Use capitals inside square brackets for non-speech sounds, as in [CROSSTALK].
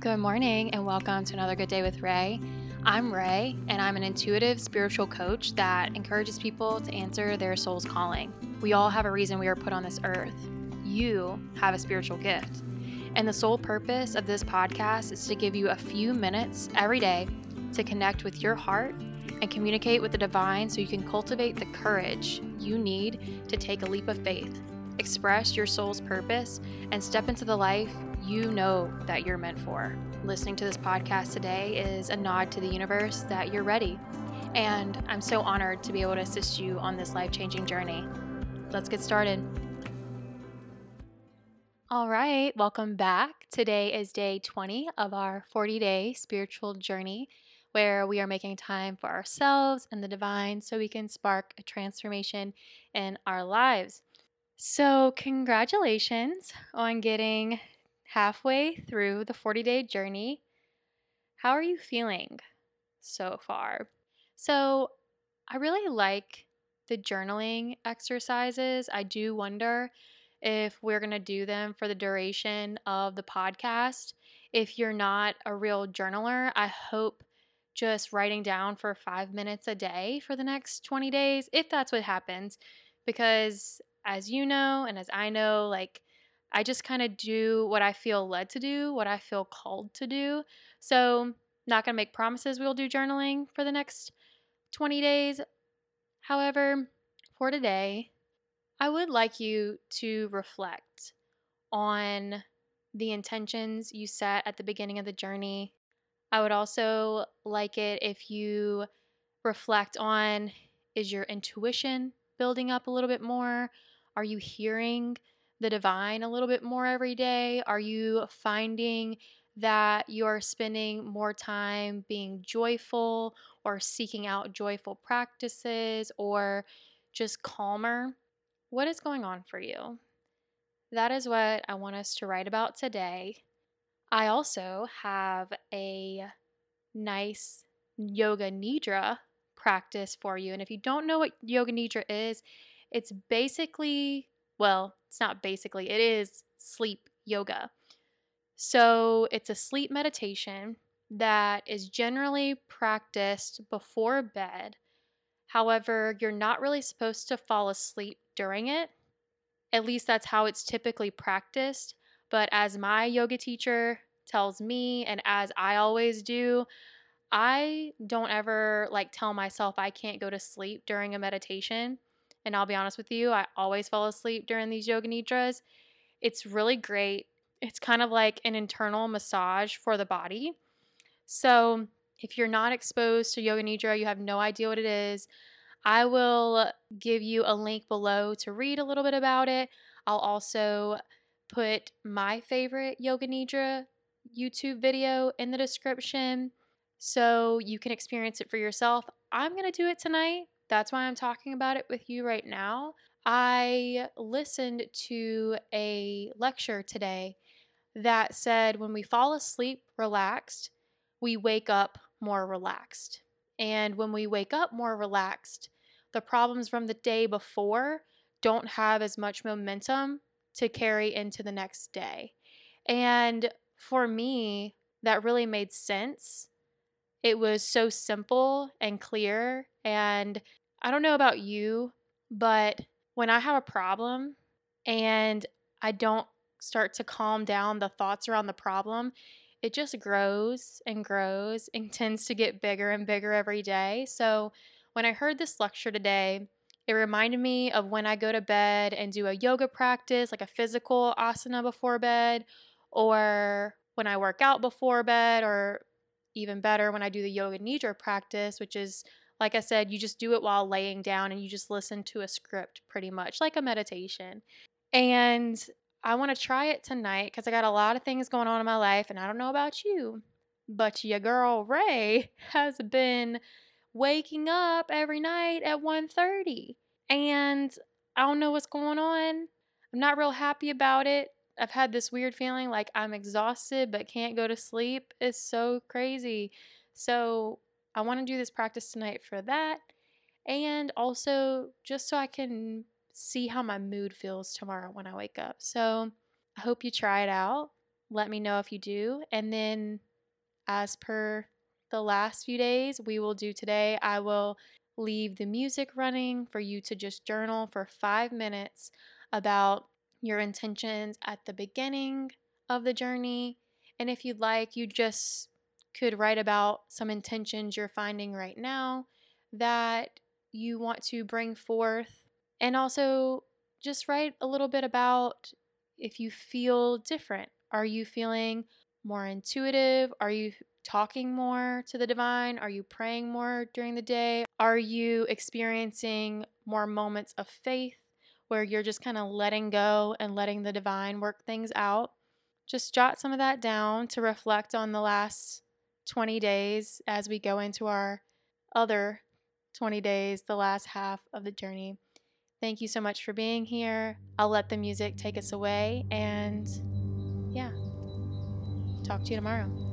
Good morning and welcome to another Good Day with Ray. I'm Ray and I'm an intuitive spiritual coach that encourages people to answer their soul's calling. We all have a reason we are put on this earth. You have a spiritual gift. And the sole purpose of this podcast is to give you a few minutes every day to connect with your heart and communicate with the divine so you can cultivate the courage you need to take a leap of faith, express your soul's purpose, and step into the life you know that you're meant for. Listening to this podcast today is a nod to the universe that you're ready. And I'm so honored to be able to assist you on this life changing journey. Let's get started. All right, welcome back. Today is day 20 of our 40 day spiritual journey where we are making time for ourselves and the divine so we can spark a transformation in our lives. So, congratulations on getting halfway through the 40 day journey. How are you feeling so far? So, I really like the journaling exercises. I do wonder if we're going to do them for the duration of the podcast. If you're not a real journaler, I hope just writing down for five minutes a day for the next 20 days, if that's what happens. Because as you know, and as I know, like I just kind of do what I feel led to do, what I feel called to do. So, not going to make promises we'll do journaling for the next 20 days. However, for today, I would like you to reflect on the intentions you set at the beginning of the journey. I would also like it if you reflect on is your intuition building up a little bit more? Are you hearing the divine a little bit more every day? Are you finding that you're spending more time being joyful or seeking out joyful practices or just calmer? What is going on for you? That is what I want us to write about today. I also have a nice yoga nidra practice for you. And if you don't know what yoga nidra is, it's basically, well, it's not basically, it is sleep yoga. So it's a sleep meditation that is generally practiced before bed. However, you're not really supposed to fall asleep during it. At least that's how it's typically practiced. But as my yoga teacher tells me, and as I always do, I don't ever like tell myself I can't go to sleep during a meditation. And I'll be honest with you, I always fall asleep during these yoga nidras. It's really great. It's kind of like an internal massage for the body. So, if you're not exposed to yoga nidra, you have no idea what it is, I will give you a link below to read a little bit about it. I'll also put my favorite yoga nidra YouTube video in the description so you can experience it for yourself. I'm going to do it tonight. That's why I'm talking about it with you right now. I listened to a lecture today that said when we fall asleep relaxed, we wake up more relaxed. And when we wake up more relaxed, the problems from the day before don't have as much momentum to carry into the next day. And for me, that really made sense. It was so simple and clear. And I don't know about you, but when I have a problem and I don't start to calm down the thoughts around the problem, it just grows and grows and [LAUGHS] tends to get bigger and bigger every day. So when I heard this lecture today, it reminded me of when I go to bed and do a yoga practice, like a physical asana before bed, or when I work out before bed, or even better, when I do the yoga nidra practice, which is like I said, you just do it while laying down and you just listen to a script pretty much, like a meditation. And I want to try it tonight because I got a lot of things going on in my life, and I don't know about you, but your girl Ray [LAUGHS] has been waking up every night at 1.30 and I don't know what's going on. I'm not real happy about it. I've had this weird feeling like I'm exhausted but can't go to sleep. It's so crazy. So I want to do this practice tonight for that. And also just so I can see how my mood feels tomorrow when I wake up. So I hope you try it out. let me know if you do. And then, as per the last few days, we will do today, I will leave the music running for you to just journal for five minutes about your intentions at the beginning of the journey. And if you'd like, you just could write about some intentions you're finding right now that you want to bring forth. And also just write a little bit about if you feel different. Are you feeling more intuitive? Are you talking more to the divine? Are you praying more during the day? Are you experiencing more moments of faith where you're just kind of letting go and letting the divine work things out? Just jot some of that down to reflect on the last 20 days as we go into our other 20 days, the last half of the journey. Thank you so much for being here. I'll let the music take us away and yeah, talk to you tomorrow.